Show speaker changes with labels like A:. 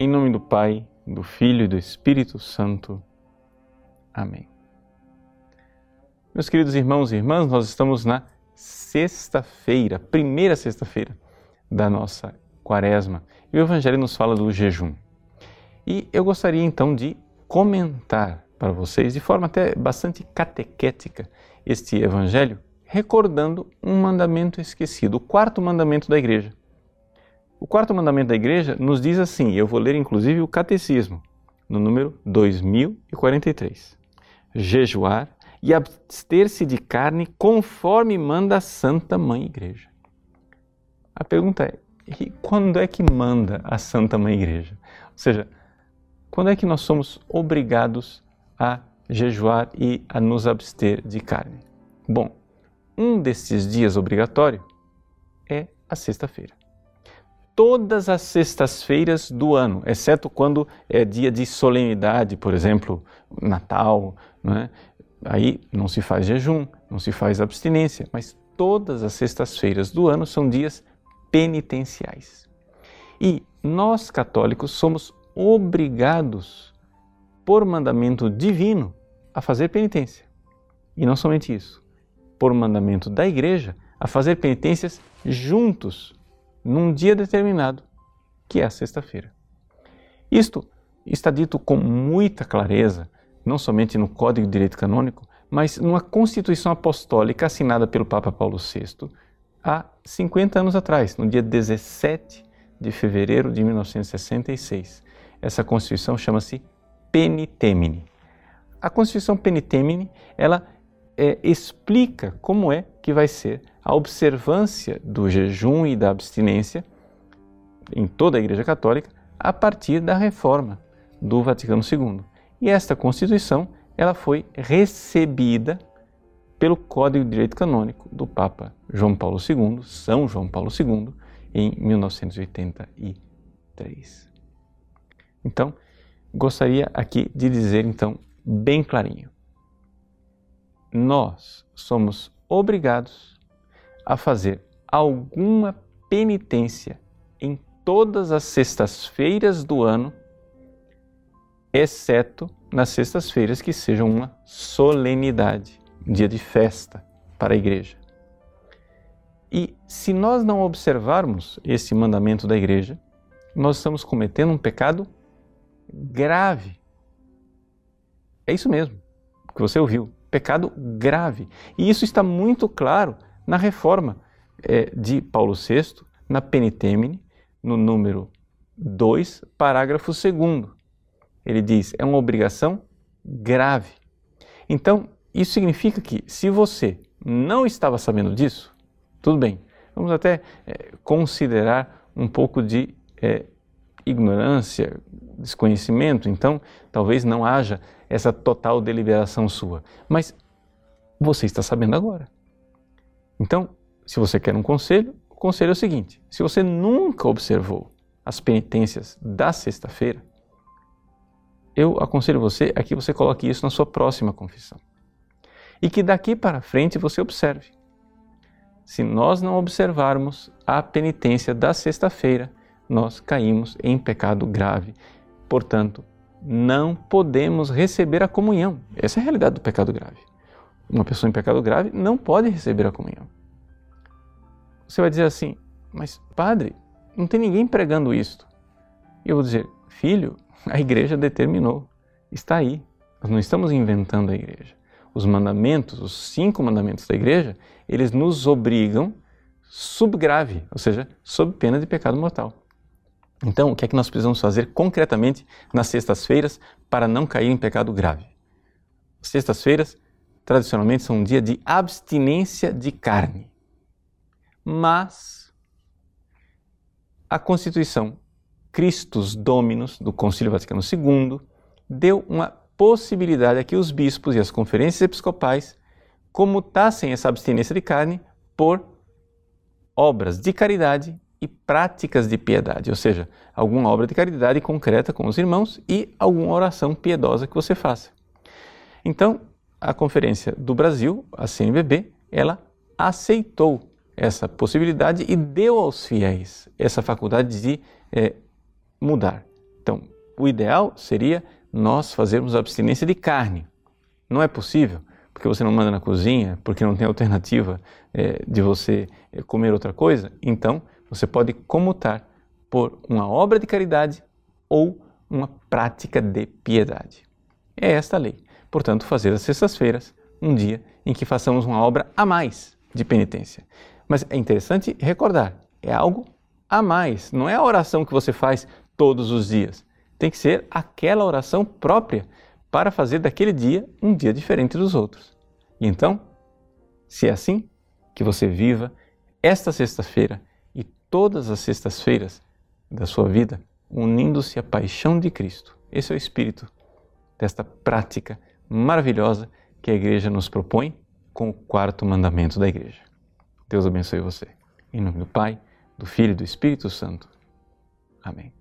A: Em nome do Pai, do Filho e do Espírito Santo. Amém. Meus queridos irmãos e irmãs, nós estamos na sexta-feira, primeira sexta-feira da nossa quaresma. E o Evangelho nos fala do jejum. E eu gostaria então de comentar para vocês, de forma até bastante catequética, este Evangelho, recordando um mandamento esquecido, o quarto mandamento da Igreja. O quarto mandamento da igreja nos diz assim, eu vou ler inclusive o catecismo, no número 2043. Jejuar e abster-se de carne conforme manda a Santa Mãe Igreja. A pergunta é, quando é que manda a Santa Mãe Igreja? Ou seja, quando é que nós somos obrigados a jejuar e a nos abster de carne? Bom, um desses dias obrigatório é a sexta-feira todas as sextas-feiras do ano, exceto quando é dia de solenidade, por exemplo, Natal, é? aí não se faz jejum, não se faz abstinência, mas todas as sextas-feiras do ano são dias penitenciais. E nós católicos somos obrigados, por mandamento divino, a fazer penitência. E não somente isso, por mandamento da Igreja, a fazer penitências juntos num dia determinado, que é a sexta-feira. Isto está dito com muita clareza, não somente no Código de Direito Canônico, mas numa Constituição Apostólica assinada pelo Papa Paulo VI há 50 anos atrás, no dia 17 de fevereiro de 1966. Essa Constituição chama-se Penitemini. A Constituição Penitemini, ela é, explica como é que vai ser a observância do jejum e da abstinência em toda a Igreja Católica a partir da reforma do Vaticano II. E esta Constituição ela foi recebida pelo Código de Direito Canônico do Papa João Paulo II, São João Paulo II, em 1983. Então, gostaria aqui de dizer então bem clarinho. Nós somos obrigados a fazer alguma penitência em todas as sextas-feiras do ano, exceto nas sextas-feiras que sejam uma solenidade, um dia de festa para a igreja. E se nós não observarmos esse mandamento da igreja, nós estamos cometendo um pecado grave. É isso mesmo que você ouviu, pecado grave. E isso está muito claro na reforma é, de Paulo VI, na Penitemine, no número 2, parágrafo 2. Ele diz: é uma obrigação grave. Então, isso significa que se você não estava sabendo disso, tudo bem, vamos até é, considerar um pouco de é, ignorância, desconhecimento, então talvez não haja essa total deliberação sua. Mas você está sabendo agora. Então, se você quer um conselho, o conselho é o seguinte: se você nunca observou as penitências da sexta-feira, eu aconselho você a que você coloque isso na sua próxima confissão. E que daqui para frente você observe. Se nós não observarmos a penitência da sexta-feira, nós caímos em pecado grave. Portanto, não podemos receber a comunhão. Essa é a realidade do pecado grave uma pessoa em pecado grave não pode receber a comunhão. Você vai dizer assim, mas padre, não tem ninguém pregando isto. E eu vou dizer, filho, a igreja determinou, está aí. Nós não estamos inventando a igreja. Os mandamentos, os cinco mandamentos da igreja, eles nos obrigam subgrave, ou seja, sob pena de pecado mortal. Então, o que é que nós precisamos fazer concretamente nas sextas-feiras para não cair em pecado grave? Sextas-feiras, tradicionalmente são um dia de abstinência de carne. Mas a Constituição Christus Dominus do Concílio Vaticano II deu uma possibilidade a que os bispos e as conferências episcopais comutassem essa abstinência de carne por obras de caridade e práticas de piedade, ou seja, alguma obra de caridade concreta com os irmãos e alguma oração piedosa que você faça. Então, a Conferência do Brasil, a CNBB, ela aceitou essa possibilidade e deu aos fiéis essa faculdade de é, mudar, Então, o ideal seria nós fazermos abstinência de carne. Não é possível, porque você não manda na cozinha, porque não tem alternativa é, de você é, comer outra coisa, então você pode comutar por uma obra de caridade ou uma prática de piedade. É esta a lei. Portanto, fazer as sextas-feiras um dia em que façamos uma obra a mais de penitência. Mas é interessante recordar, é algo a mais, não é a oração que você faz todos os dias. Tem que ser aquela oração própria para fazer daquele dia um dia diferente dos outros. E então, se é assim, que você viva esta sexta-feira todas as sextas-feiras da sua vida unindo-se à paixão de Cristo. Esse é o espírito desta prática maravilhosa que a igreja nos propõe com o quarto mandamento da igreja. Deus abençoe você. Em nome do Pai, do Filho e do Espírito Santo. Amém.